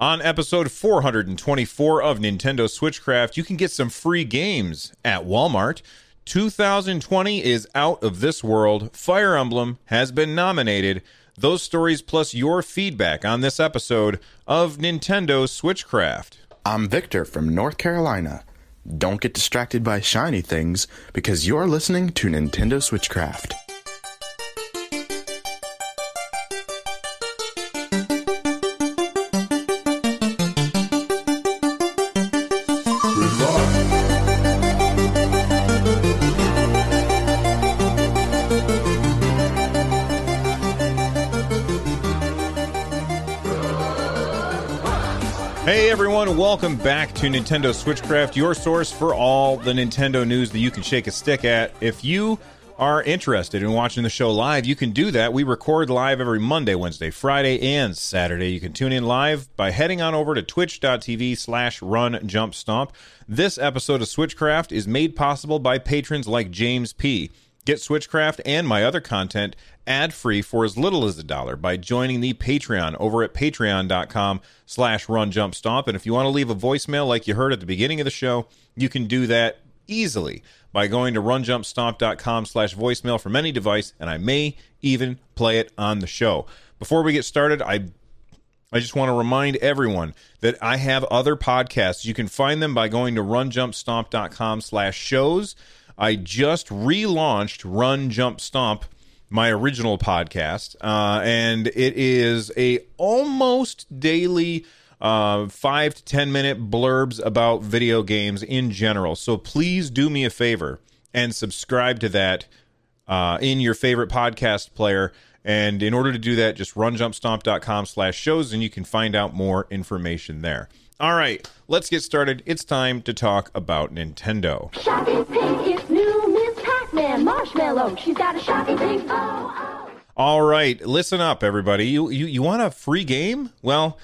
On episode 424 of Nintendo Switchcraft, you can get some free games at Walmart. 2020 is out of this world. Fire Emblem has been nominated. Those stories plus your feedback on this episode of Nintendo Switchcraft. I'm Victor from North Carolina. Don't get distracted by shiny things because you're listening to Nintendo Switchcraft. Back to Nintendo Switchcraft, your source for all the Nintendo news that you can shake a stick at. If you are interested in watching the show live, you can do that. We record live every Monday, Wednesday, Friday, and Saturday. You can tune in live by heading on over to twitch.tv slash run jump stomp. This episode of Switchcraft is made possible by patrons like James P. Get Switchcraft and my other content ad free for as little as a dollar by joining the Patreon over at patreon.com slash run jump stomp. And if you want to leave a voicemail like you heard at the beginning of the show, you can do that easily by going to runjumpstomp.com slash voicemail from any device, and I may even play it on the show. Before we get started, I I just want to remind everyone that I have other podcasts. You can find them by going to runjumpstomp.com slash shows. I just relaunched Run Jump Stomp, my original podcast, uh, and it is a almost daily uh, five to ten minute blurbs about video games in general. So please do me a favor and subscribe to that uh, in your favorite podcast player. And in order to do that, just runjumpstomp.com slash shows and you can find out more information there. All right, let's get started. It's time to talk about Nintendo. Pink is new Miss Pac-Man Marshmallow. She's got a pink. Oh, oh. All right, listen up, everybody. You you you want a free game? Well,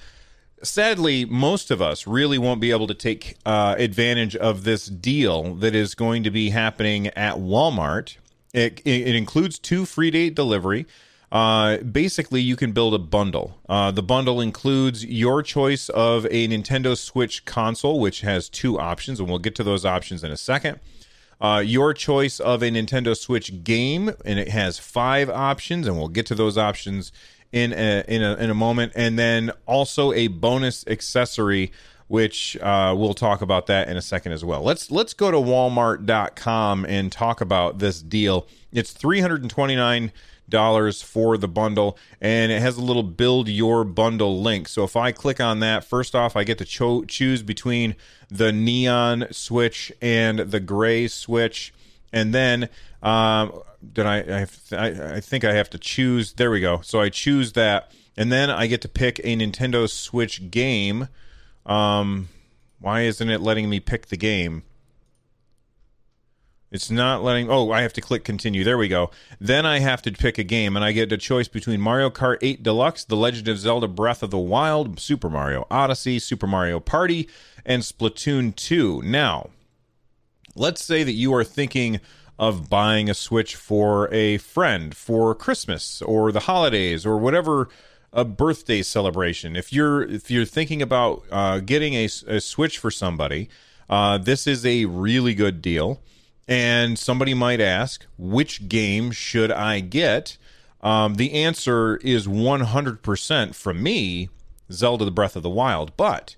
sadly, most of us really won't be able to take uh, advantage of this deal that is going to be happening at Walmart. It, it includes two free date delivery. Uh, basically, you can build a bundle. Uh, the bundle includes your choice of a Nintendo Switch console, which has two options, and we'll get to those options in a second. Uh, your choice of a Nintendo Switch game, and it has five options, and we'll get to those options in a, in a, in a moment. And then also a bonus accessory, which uh, we'll talk about that in a second as well. Let's let's go to Walmart.com and talk about this deal. It's three hundred and twenty nine dollars for the bundle and it has a little build your bundle link. So if i click on that first off i get to cho- choose between the neon switch and the gray switch. And then um did i I I think i have to choose there we go. So i choose that and then i get to pick a nintendo switch game. Um why isn't it letting me pick the game it's not letting. Oh, I have to click continue. There we go. Then I have to pick a game, and I get a choice between Mario Kart 8 Deluxe, The Legend of Zelda Breath of the Wild, Super Mario Odyssey, Super Mario Party, and Splatoon 2. Now, let's say that you are thinking of buying a Switch for a friend for Christmas or the holidays or whatever a birthday celebration. If you're if you're thinking about uh, getting a, a Switch for somebody, uh, this is a really good deal. And somebody might ask, which game should I get? Um, the answer is 100% from me Zelda the Breath of the Wild. But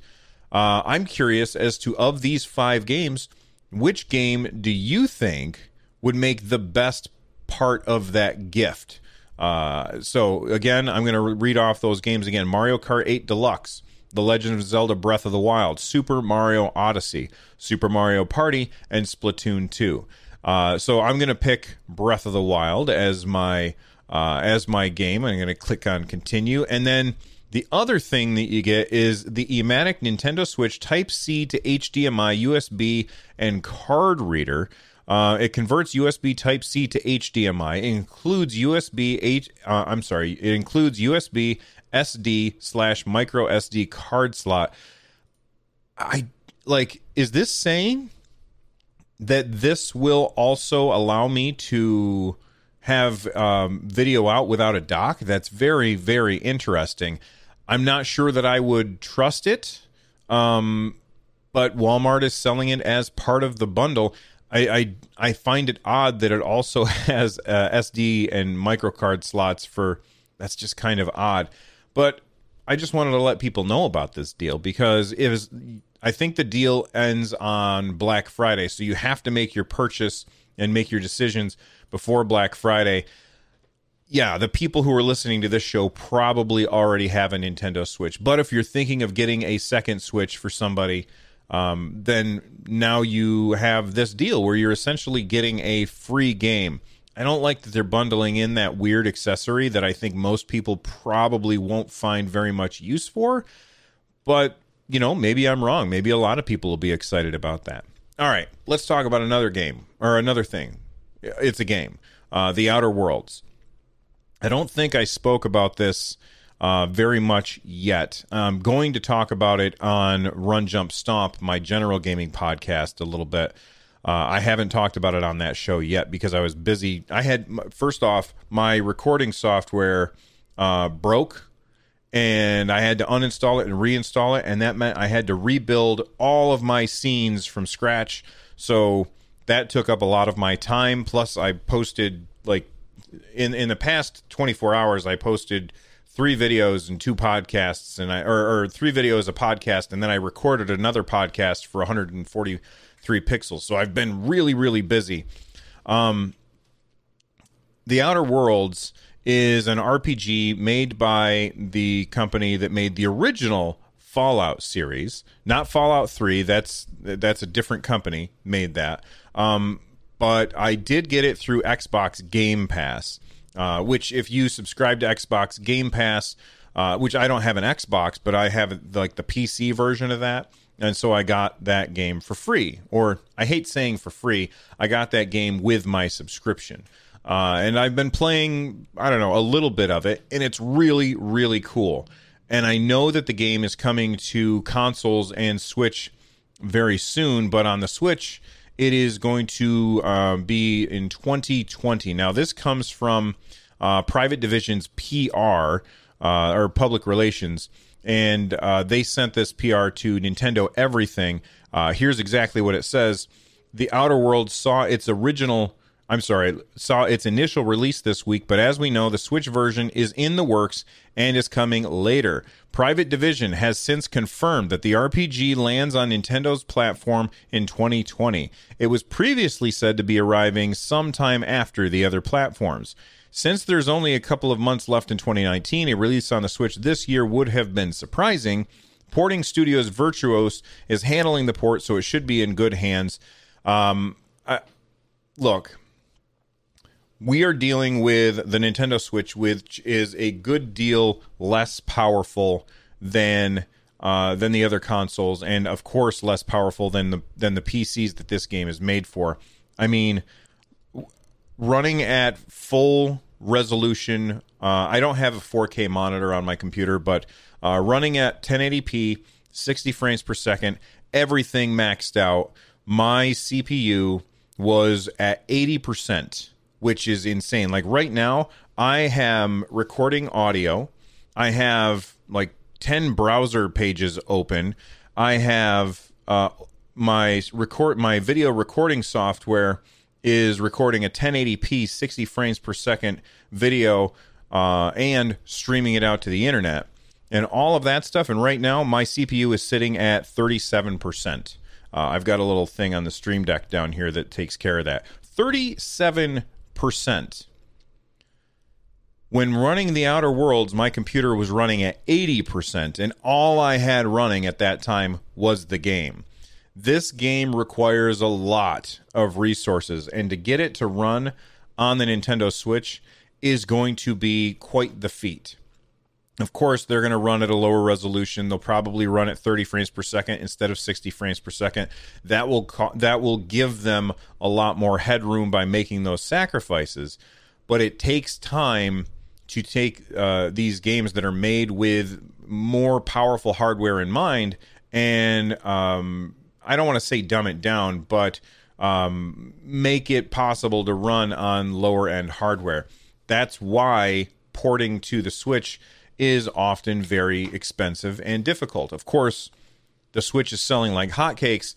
uh, I'm curious as to, of these five games, which game do you think would make the best part of that gift? Uh, so, again, I'm going to read off those games again Mario Kart 8 Deluxe. The Legend of Zelda Breath of the Wild, Super Mario Odyssey, Super Mario Party, and Splatoon 2. Uh, so I'm going to pick Breath of the Wild as my uh, as my game. I'm going to click on continue, and then the other thing that you get is the Ematic Nintendo Switch Type C to HDMI, USB, and card reader. Uh, it converts USB Type C to HDMI. It includes USB H. Uh, I'm sorry. It includes USB SD slash micro SD card slot. I like. Is this saying that this will also allow me to have um, video out without a dock? That's very very interesting. I'm not sure that I would trust it. Um, but Walmart is selling it as part of the bundle. I, I I find it odd that it also has uh, SD and microcard slots for. That's just kind of odd. But I just wanted to let people know about this deal because it was. I think the deal ends on Black Friday, so you have to make your purchase and make your decisions before Black Friday. Yeah, the people who are listening to this show probably already have a Nintendo Switch. But if you're thinking of getting a second Switch for somebody, um, then now you have this deal where you're essentially getting a free game. I don't like that they're bundling in that weird accessory that I think most people probably won't find very much use for. But, you know, maybe I'm wrong. Maybe a lot of people will be excited about that. All right, let's talk about another game or another thing. It's a game, uh, The Outer Worlds. I don't think I spoke about this uh, very much yet. I'm going to talk about it on Run Jump Stomp, my general gaming podcast, a little bit. Uh, I haven't talked about it on that show yet because I was busy. I had first off my recording software uh, broke, and I had to uninstall it and reinstall it, and that meant I had to rebuild all of my scenes from scratch. So that took up a lot of my time. Plus, I posted like in in the past 24 hours, I posted three videos and two podcasts, and I or, or three videos a podcast, and then I recorded another podcast for 143 pixels. So I've been really really busy. Um, the Outer Worlds is an RPG made by the company that made the original Fallout series, not Fallout 3. That's that's a different company made that. Um, but I did get it through Xbox Game Pass, uh, which if you subscribe to Xbox Game Pass, uh, which I don't have an Xbox, but I have like the PC version of that. And so I got that game for free, or I hate saying for free. I got that game with my subscription. Uh, and I've been playing, I don't know, a little bit of it, and it's really, really cool. And I know that the game is coming to consoles and Switch very soon, but on the Switch, it is going to uh, be in 2020. Now, this comes from uh, Private Division's PR uh, or public relations, and uh, they sent this PR to Nintendo Everything. Uh, here's exactly what it says The Outer Worlds saw its original. I'm sorry, saw its initial release this week, but as we know, the Switch version is in the works and is coming later. Private Division has since confirmed that the RPG lands on Nintendo's platform in 2020. It was previously said to be arriving sometime after the other platforms. Since there's only a couple of months left in 2019, a release on the Switch this year would have been surprising. Porting Studios Virtuos is handling the port, so it should be in good hands. Um, I, look, we are dealing with the Nintendo Switch, which is a good deal less powerful than uh, than the other consoles, and of course less powerful than the than the PCs that this game is made for. I mean, running at full resolution. Uh, I don't have a 4K monitor on my computer, but uh, running at 1080p, 60 frames per second, everything maxed out. My CPU was at 80% which is insane. Like right now, I am recording audio. I have like 10 browser pages open. I have uh, my record my video recording software is recording a 1080p 60 frames per second video uh, and streaming it out to the internet and all of that stuff and right now my cpu is sitting at 37% uh, i've got a little thing on the stream deck down here that takes care of that 37 percent. When running the Outer Worlds, my computer was running at 80%, and all I had running at that time was the game. This game requires a lot of resources, and to get it to run on the Nintendo Switch is going to be quite the feat. Of course, they're going to run at a lower resolution. They'll probably run at 30 frames per second instead of 60 frames per second. That will co- that will give them a lot more headroom by making those sacrifices. But it takes time to take uh, these games that are made with more powerful hardware in mind, and um, I don't want to say dumb it down, but um, make it possible to run on lower end hardware. That's why porting to the Switch is often very expensive and difficult. Of course, the Switch is selling like hotcakes.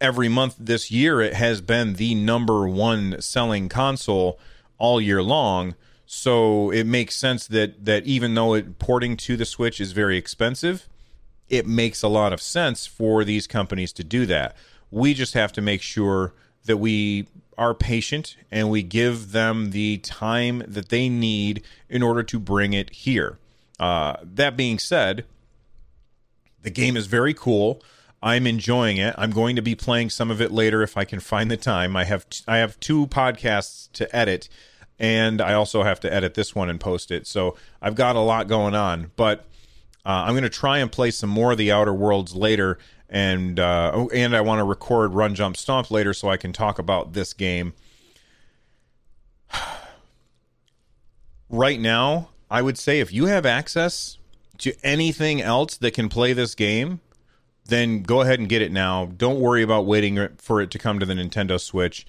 Every month this year, it has been the number one selling console all year long. So it makes sense that that even though it porting to the Switch is very expensive, it makes a lot of sense for these companies to do that. We just have to make sure that we are patient and we give them the time that they need in order to bring it here. Uh, that being said, the game is very cool. I'm enjoying it. I'm going to be playing some of it later if I can find the time. I have t- I have two podcasts to edit, and I also have to edit this one and post it. So I've got a lot going on, but uh, I'm going to try and play some more of the Outer Worlds later, and uh, oh, and I want to record Run Jump Stomp later so I can talk about this game. right now, I would say if you have access to anything else that can play this game, then go ahead and get it now. Don't worry about waiting for it to come to the Nintendo Switch.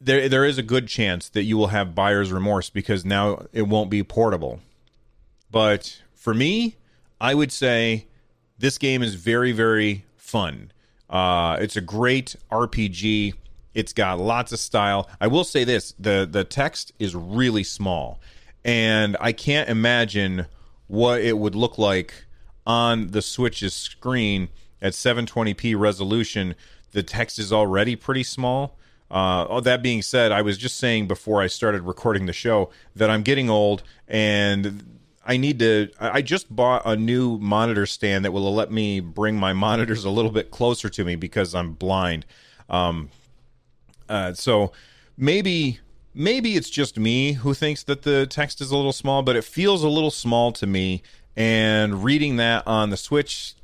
There, there is a good chance that you will have buyer's remorse because now it won't be portable. But for me, I would say this game is very, very fun. Uh, it's a great RPG. It's got lots of style. I will say this: the the text is really small, and I can't imagine what it would look like on the Switch's screen at 720p resolution. The text is already pretty small. Uh, oh, that being said, I was just saying before I started recording the show that I'm getting old and I need to. I just bought a new monitor stand that will let me bring my monitors a little bit closer to me because I'm blind. Um, uh, so maybe maybe it's just me who thinks that the text is a little small, but it feels a little small to me. And reading that on the Switch,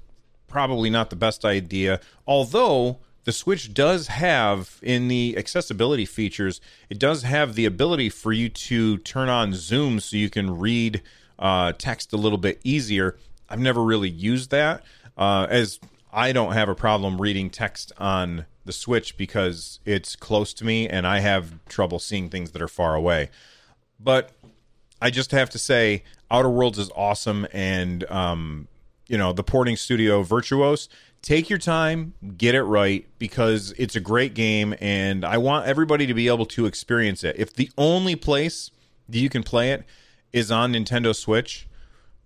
probably not the best idea. Although the Switch does have in the accessibility features, it does have the ability for you to turn on zoom so you can read uh, text a little bit easier. I've never really used that uh, as I don't have a problem reading text on the Switch because it's close to me and I have trouble seeing things that are far away. But I just have to say, Outer Worlds is awesome, and um, you know the porting studio Virtuos. Take your time, get it right because it's a great game, and I want everybody to be able to experience it. If the only place that you can play it is on Nintendo Switch,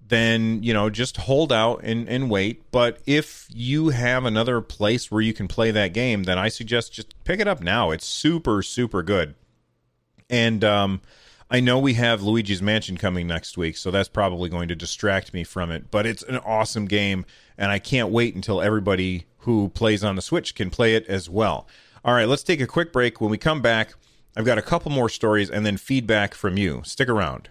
then you know just hold out and, and wait. But if you have another place where you can play that game, then I suggest just pick it up now. It's super super good. And um, I know we have Luigi's Mansion coming next week, so that's probably going to distract me from it. But it's an awesome game, and I can't wait until everybody who plays on the Switch can play it as well. All right, let's take a quick break. When we come back, I've got a couple more stories and then feedback from you. Stick around.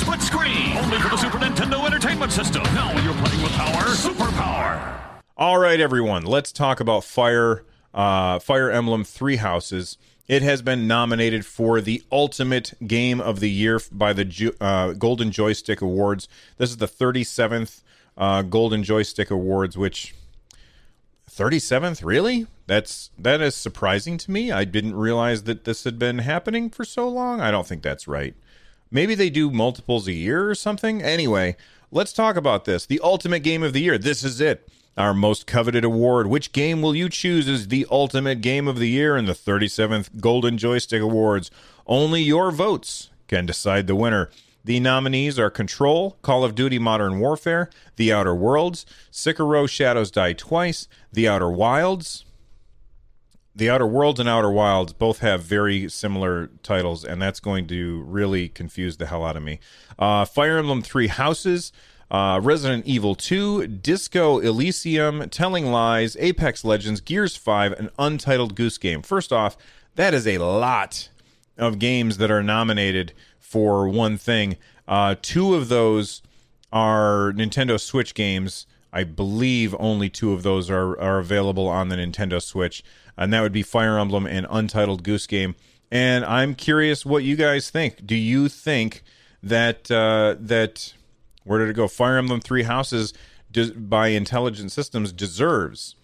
Split screen, only for the Super Nintendo Entertainment System. Now you're playing with power, superpower. All right, everyone, let's talk about Fire uh, Fire Emblem Three Houses. It has been nominated for the Ultimate Game of the Year by the uh, Golden Joystick Awards. This is the 37th uh, Golden Joystick Awards, which 37th really that's that is surprising to me i didn't realize that this had been happening for so long i don't think that's right maybe they do multiples a year or something? Anyway let's talk about this. The ultimate game of the year. This is it. Our most coveted award. Which game will you choose as the ultimate game of the year in the 37th golden joystick awards? Only your votes can decide the winner. The nominees are Control, Call of Duty Modern Warfare, The Outer Worlds, Sekiro Shadows Die Twice, The Outer Wilds. The Outer Worlds and Outer Wilds both have very similar titles, and that's going to really confuse the hell out of me. Uh, Fire Emblem Three Houses, uh, Resident Evil 2, Disco Elysium, Telling Lies, Apex Legends, Gears 5, an Untitled Goose Game. First off, that is a lot of games that are nominated for one thing. Uh, two of those are Nintendo Switch games. I believe only two of those are, are available on the Nintendo Switch, and that would be Fire Emblem and Untitled Goose Game. And I'm curious what you guys think. Do you think that uh, that where did it go? Fire Emblem Three Houses des- by Intelligent Systems deserves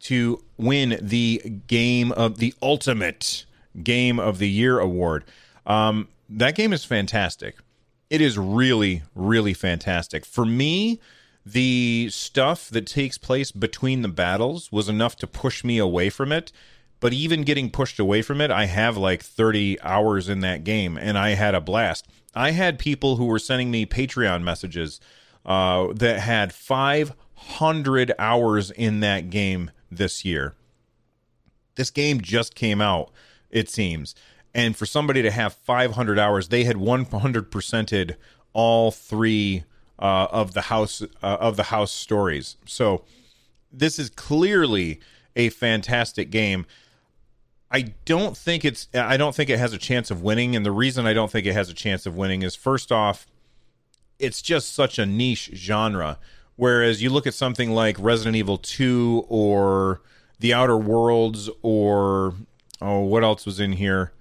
to win the game of the ultimate game of the year award. Um, that game is fantastic. It is really, really fantastic. For me, the stuff that takes place between the battles was enough to push me away from it. But even getting pushed away from it, I have like 30 hours in that game and I had a blast. I had people who were sending me Patreon messages uh, that had 500 hours in that game this year. This game just came out, it seems. And for somebody to have 500 hours, they had 100%ed all three uh, of the house uh, of the house stories. So this is clearly a fantastic game. I don't think it's I don't think it has a chance of winning and the reason I don't think it has a chance of winning is first off it's just such a niche genre whereas you look at something like Resident Evil 2 or The Outer Worlds or oh what else was in here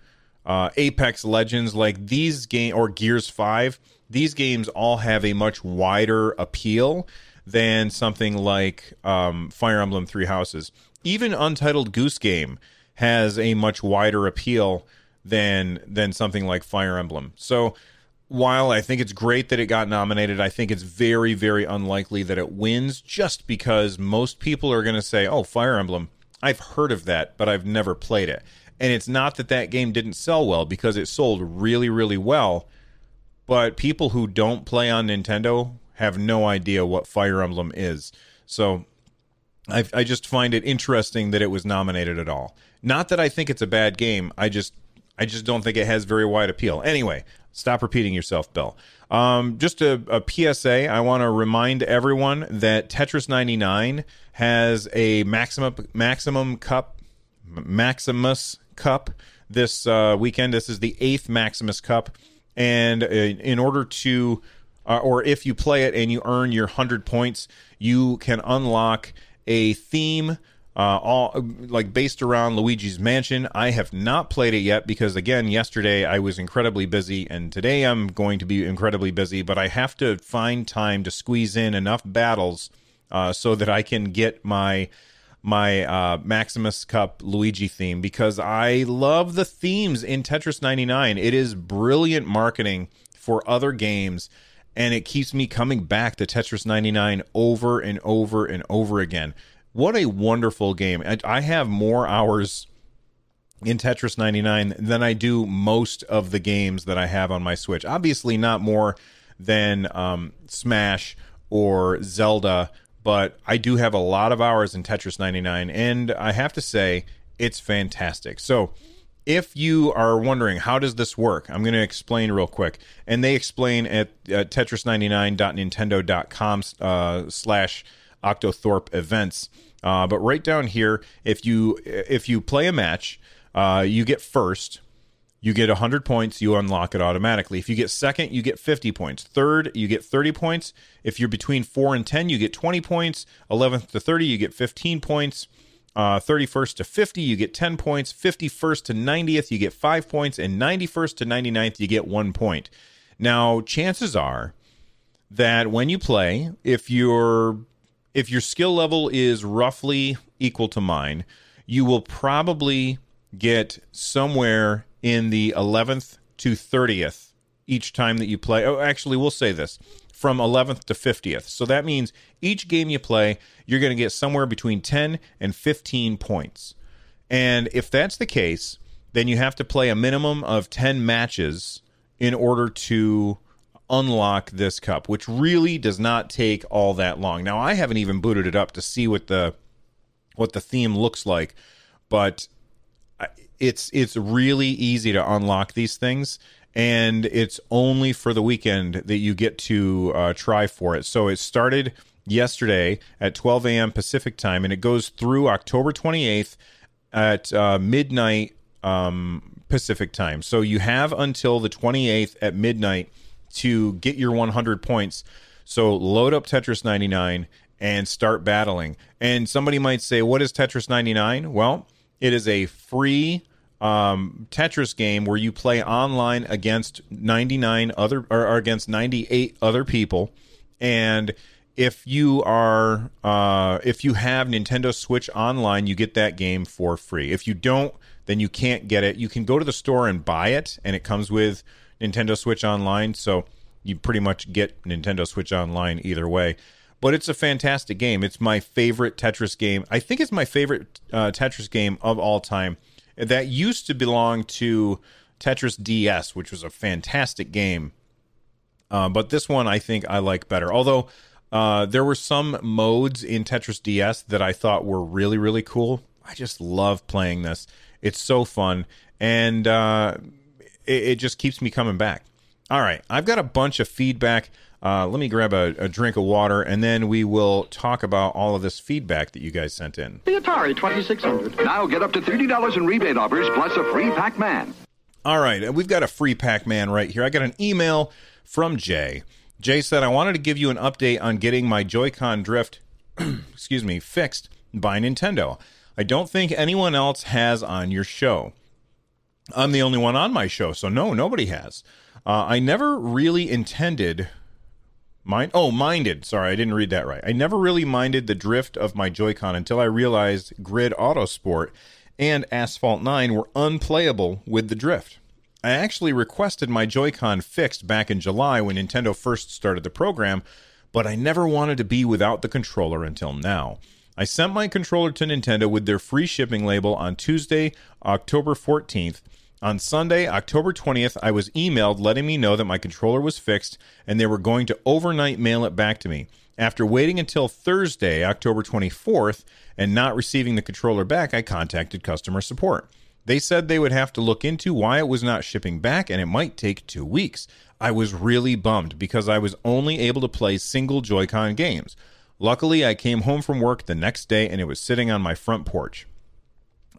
uh, Apex Legends like these game or Gears 5 these games all have a much wider appeal than something like um, Fire Emblem Three Houses even Untitled Goose Game has a much wider appeal than than something like Fire Emblem. So while I think it's great that it got nominated, I think it's very very unlikely that it wins just because most people are going to say, "Oh, Fire Emblem, I've heard of that, but I've never played it." And it's not that that game didn't sell well because it sold really really well, but people who don't play on Nintendo have no idea what Fire Emblem is. So I, I just find it interesting that it was nominated at all. Not that I think it's a bad game. I just I just don't think it has very wide appeal. Anyway, stop repeating yourself, Bill. Um, just a, a PSA. I want to remind everyone that Tetris 99 has a maximum maximum cup Maximus Cup this uh, weekend. This is the eighth Maximus Cup, and uh, in order to uh, or if you play it and you earn your 100 points, you can unlock a theme uh, all like based around Luigi's Mansion. I have not played it yet because again, yesterday I was incredibly busy, and today I'm going to be incredibly busy. But I have to find time to squeeze in enough battles uh, so that I can get my my uh, Maximus Cup Luigi theme because I love the themes in Tetris 99. It is brilliant marketing for other games and it keeps me coming back to Tetris 99 over and over and over again. What a wonderful game. I have more hours in Tetris 99 than I do most of the games that I have on my Switch. Obviously, not more than um, Smash or Zelda, but I do have a lot of hours in Tetris 99, and I have to say, it's fantastic. So, if you are wondering how does this work? I'm going to explain real quick. And they explain at uh, tetris99.nintendo.com uh, slash octothorpe events. Uh, but right down here if you if you play a match uh, you get first you get 100 points you unlock it automatically if you get second you get 50 points third you get 30 points if you're between 4 and 10 you get 20 points 11th to 30 you get 15 points uh, 31st to 50, you get 10 points. 51st to 90th, you get 5 points. And 91st to 99th, you get 1 point. Now, chances are that when you play, if your if your skill level is roughly equal to mine, you will probably get somewhere in the 11th to 30th each time that you play. Oh, actually, we'll say this from 11th to 50th. So that means each game you play, you're going to get somewhere between 10 and 15 points. And if that's the case, then you have to play a minimum of 10 matches in order to unlock this cup, which really does not take all that long. Now, I haven't even booted it up to see what the what the theme looks like, but it's it's really easy to unlock these things and it's only for the weekend that you get to uh, try for it. So it started yesterday at 12 a.m pacific time and it goes through october 28th at uh, midnight um, pacific time. So you have until the 28th at midnight to get your 100 points. So load up tetris 99 and start battling. And somebody might say what is tetris 99 well it is a free um, Tetris game where you play online against 99 other or, or against 98 other people, and if you are uh, if you have Nintendo Switch Online, you get that game for free. If you don't, then you can't get it. You can go to the store and buy it, and it comes with Nintendo Switch Online, so you pretty much get Nintendo Switch Online either way but it's a fantastic game. It's my favorite Tetris game. I think it's my favorite uh, Tetris game of all time. That used to belong to Tetris DS, which was a fantastic game. Uh, but this one I think I like better. Although uh, there were some modes in Tetris DS that I thought were really, really cool. I just love playing this. It's so fun. And uh, it, it just keeps me coming back. All right. I've got a bunch of feedback. Uh, let me grab a, a drink of water and then we will talk about all of this feedback that you guys sent in. The Atari 2600. Now get up to $30 in rebate offers plus a free Pac-Man. All right, and we've got a free Pac Man right here. I got an email from Jay. Jay said, I wanted to give you an update on getting my Joy-Con drift, excuse me, fixed by Nintendo. I don't think anyone else has on your show. I'm the only one on my show, so no, nobody has. Uh, I never really intended mind oh minded. Sorry i didn't read that right. I never really minded the drift of my joy-con until i realized grid autosport and asphalt 9 were unplayable with the drift. I actually requested my joy-con fixed back in july when nintendo first started the program but i never wanted to be without the controller until now. I sent my controller to nintendo with their free shipping label on tuesday october 14th on Sunday, October 20th, I was emailed letting me know that my controller was fixed and they were going to overnight mail it back to me. After waiting until Thursday, October 24th, and not receiving the controller back, I contacted customer support. They said they would have to look into why it was not shipping back and it might take two weeks. I was really bummed because I was only able to play single Joy Con games. Luckily, I came home from work the next day and it was sitting on my front porch.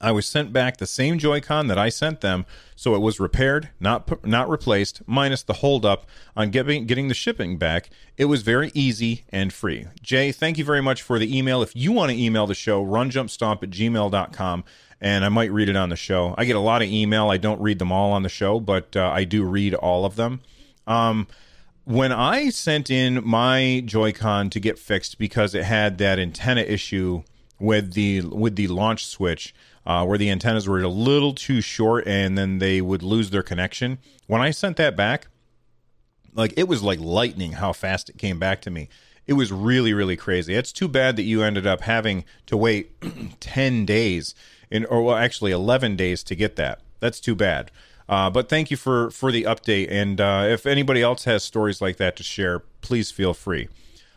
I was sent back the same Joy-Con that I sent them, so it was repaired, not not replaced, minus the holdup on getting getting the shipping back. It was very easy and free. Jay, thank you very much for the email. If you want to email the show, runjumpstomp at gmail.com, and I might read it on the show. I get a lot of email. I don't read them all on the show, but uh, I do read all of them. Um, when I sent in my Joy-Con to get fixed because it had that antenna issue with the with the launch switch, uh, where the antennas were a little too short and then they would lose their connection. When I sent that back, like it was like lightning how fast it came back to me. It was really really crazy. It's too bad that you ended up having to wait 10 days in or well actually 11 days to get that. That's too bad. Uh, but thank you for for the update and uh, if anybody else has stories like that to share, please feel free.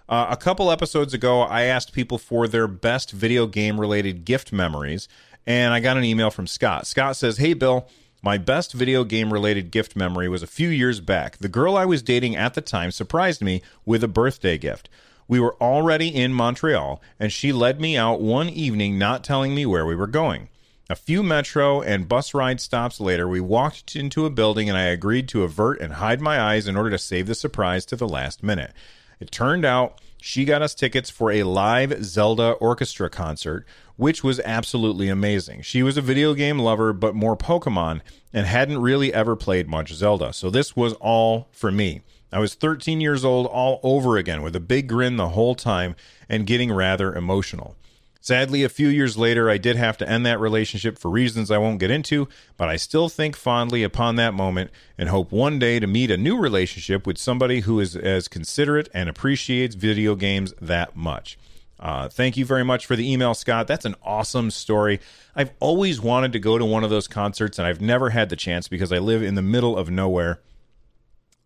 Uh, a couple episodes ago, I asked people for their best video game related gift memories, and I got an email from Scott. Scott says, Hey, Bill, my best video game related gift memory was a few years back. The girl I was dating at the time surprised me with a birthday gift. We were already in Montreal, and she led me out one evening not telling me where we were going. A few metro and bus ride stops later, we walked into a building and I agreed to avert and hide my eyes in order to save the surprise to the last minute. It turned out she got us tickets for a live Zelda orchestra concert, which was absolutely amazing. She was a video game lover, but more Pokemon, and hadn't really ever played much Zelda. So this was all for me. I was 13 years old all over again with a big grin the whole time and getting rather emotional. Sadly, a few years later, I did have to end that relationship for reasons I won't get into, but I still think fondly upon that moment and hope one day to meet a new relationship with somebody who is as considerate and appreciates video games that much. Uh, thank you very much for the email, Scott. That's an awesome story. I've always wanted to go to one of those concerts, and I've never had the chance because I live in the middle of nowhere.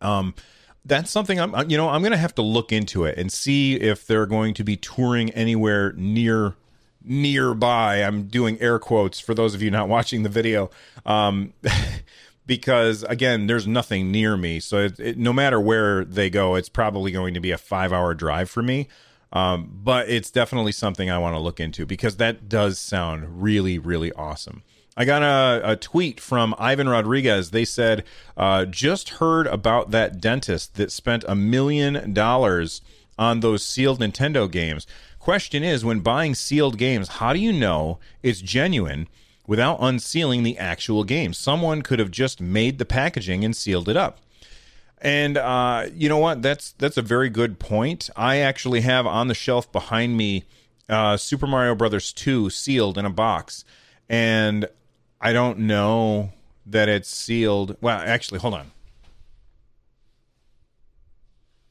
Um, that's something I'm you know I'm going to have to look into it and see if they're going to be touring anywhere near nearby. I'm doing air quotes for those of you not watching the video. Um, because again, there's nothing near me. So it, it, no matter where they go, it's probably going to be a five hour drive for me. Um, but it's definitely something I want to look into because that does sound really, really awesome. I got a, a tweet from Ivan Rodriguez. They said, uh, just heard about that dentist that spent a million dollars on those sealed Nintendo games. Question is, when buying sealed games, how do you know it's genuine without unsealing the actual game? Someone could have just made the packaging and sealed it up. And uh, you know what? That's that's a very good point. I actually have on the shelf behind me uh, Super Mario Brothers 2 sealed in a box, and I don't know that it's sealed. Well, actually, hold on.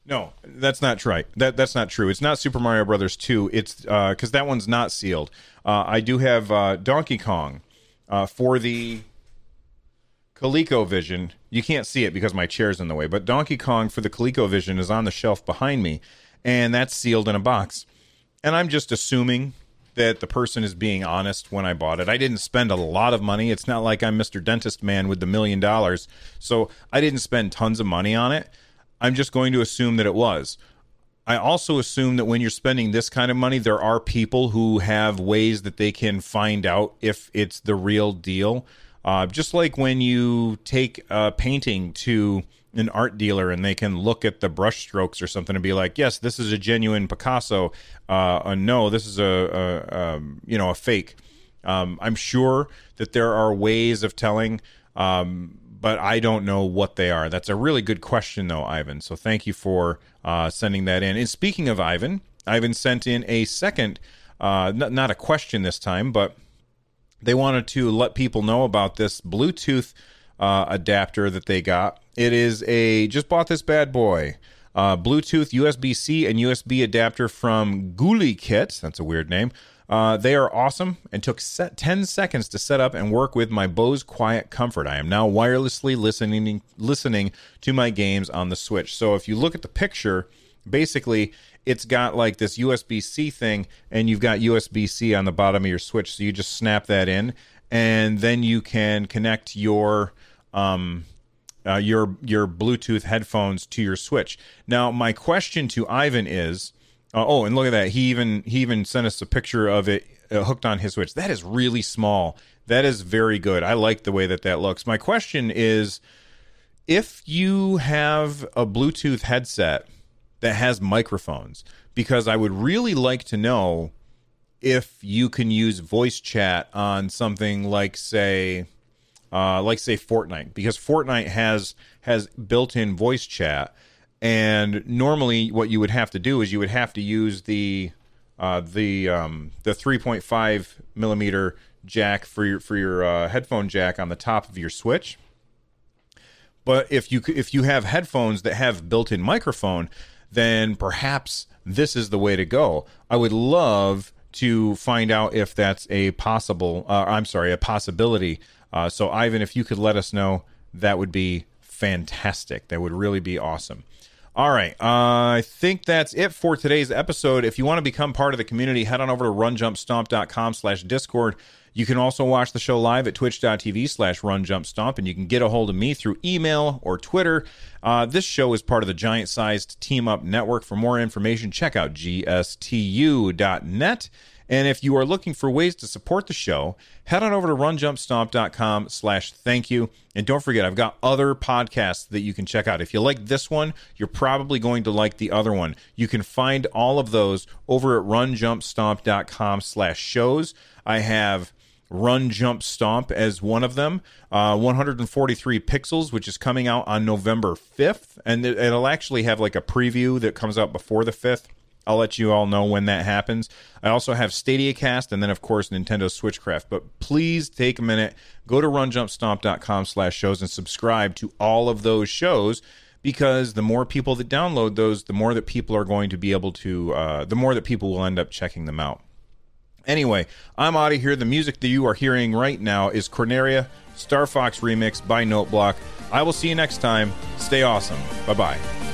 No, that's not right. That that's not true. It's not Super Mario Brothers 2. It's because uh, that one's not sealed. Uh, I do have uh, Donkey Kong uh, for the ColecoVision. You can't see it because my chair's in the way, but Donkey Kong for the ColecoVision is on the shelf behind me, and that's sealed in a box. And I'm just assuming that the person is being honest when I bought it. I didn't spend a lot of money. It's not like I'm Mr. Dentist Man with the million dollars. So I didn't spend tons of money on it. I'm just going to assume that it was. I also assume that when you're spending this kind of money, there are people who have ways that they can find out if it's the real deal. Uh, just like when you take a painting to an art dealer and they can look at the brush strokes or something and be like, yes, this is a genuine Picasso. Uh, uh, no, this is a, a um, you know a fake. Um, I'm sure that there are ways of telling, um, but I don't know what they are. That's a really good question, though, Ivan. So thank you for uh, sending that in. And speaking of Ivan, Ivan sent in a second, uh, n- not a question this time, but they wanted to let people know about this Bluetooth uh, adapter that they got. It is a just bought this bad boy. Uh, Bluetooth, USB C, and USB adapter from GuliKit. That's a weird name. Uh, they are awesome and took set 10 seconds to set up and work with my Bose QuietComfort. I am now wirelessly listening listening to my games on the Switch. So if you look at the picture, basically it's got like this USB C thing, and you've got USB C on the bottom of your Switch. So you just snap that in, and then you can connect your um, uh, your your Bluetooth headphones to your Switch. Now, my question to Ivan is uh, oh, and look at that. He even he even sent us a picture of it uh, hooked on his Switch. That is really small. That is very good. I like the way that that looks. My question is if you have a Bluetooth headset that has microphones because I would really like to know if you can use voice chat on something like say uh, like say Fortnite because Fortnite has has built-in voice chat and normally, what you would have to do is you would have to use the uh, the um, the 3.5 millimeter jack for your for your uh, headphone jack on the top of your switch. But if you if you have headphones that have built-in microphone, then perhaps this is the way to go. I would love to find out if that's a possible. Uh, I'm sorry, a possibility. Uh, so Ivan, if you could let us know, that would be fantastic. That would really be awesome. All right. Uh, I think that's it for today's episode. If you want to become part of the community, head on over to runjumpstomp.com slash discord. You can also watch the show live at twitch.tv slash runjumpstomp, and you can get a hold of me through email or Twitter. Uh, this show is part of the Giant Sized Team Up Network. For more information, check out gstu.net. And if you are looking for ways to support the show, head on over to runjumpstomp.com slash thank you. And don't forget, I've got other podcasts that you can check out. If you like this one, you're probably going to like the other one. You can find all of those over at runjumpstomp.com slash shows. I have Run Jump Stomp as one of them. Uh, 143 Pixels, which is coming out on November 5th. And it'll actually have like a preview that comes out before the 5th. I'll let you all know when that happens. I also have Stadia Cast and then of course Nintendo Switchcraft. But please take a minute, go to runjumpstomp.com slash shows and subscribe to all of those shows because the more people that download those, the more that people are going to be able to uh, the more that people will end up checking them out. Anyway, I'm out of here. The music that you are hearing right now is Corneria Star Fox remix by Noteblock. I will see you next time. Stay awesome. Bye bye.